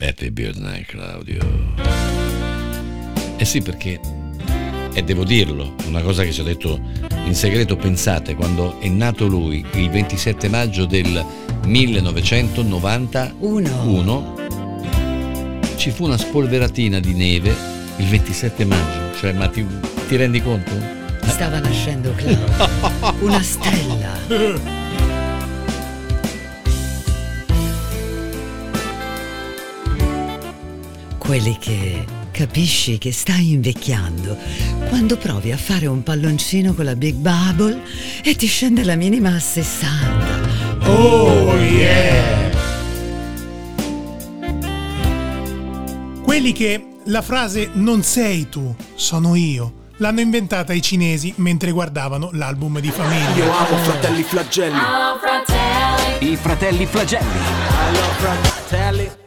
Happy birthday Claudio. Eh sì perché, e devo dirlo, una cosa che ci ho detto in segreto, pensate, quando è nato lui il 27 maggio del 1991, ci fu una spolveratina di neve il 27 maggio, cioè ma ti, ti rendi conto? Stava nascendo Claudio, una stella. Quelli che capisci che stai invecchiando quando provi a fare un palloncino con la Big Bubble e ti scende la minima a 60. Oh yeah! Quelli che la frase non sei tu, sono io. L'hanno inventata i cinesi mentre guardavano l'album di famiglia. Io amo fratelli flagelli. I fratelli flagelli. Fratelli.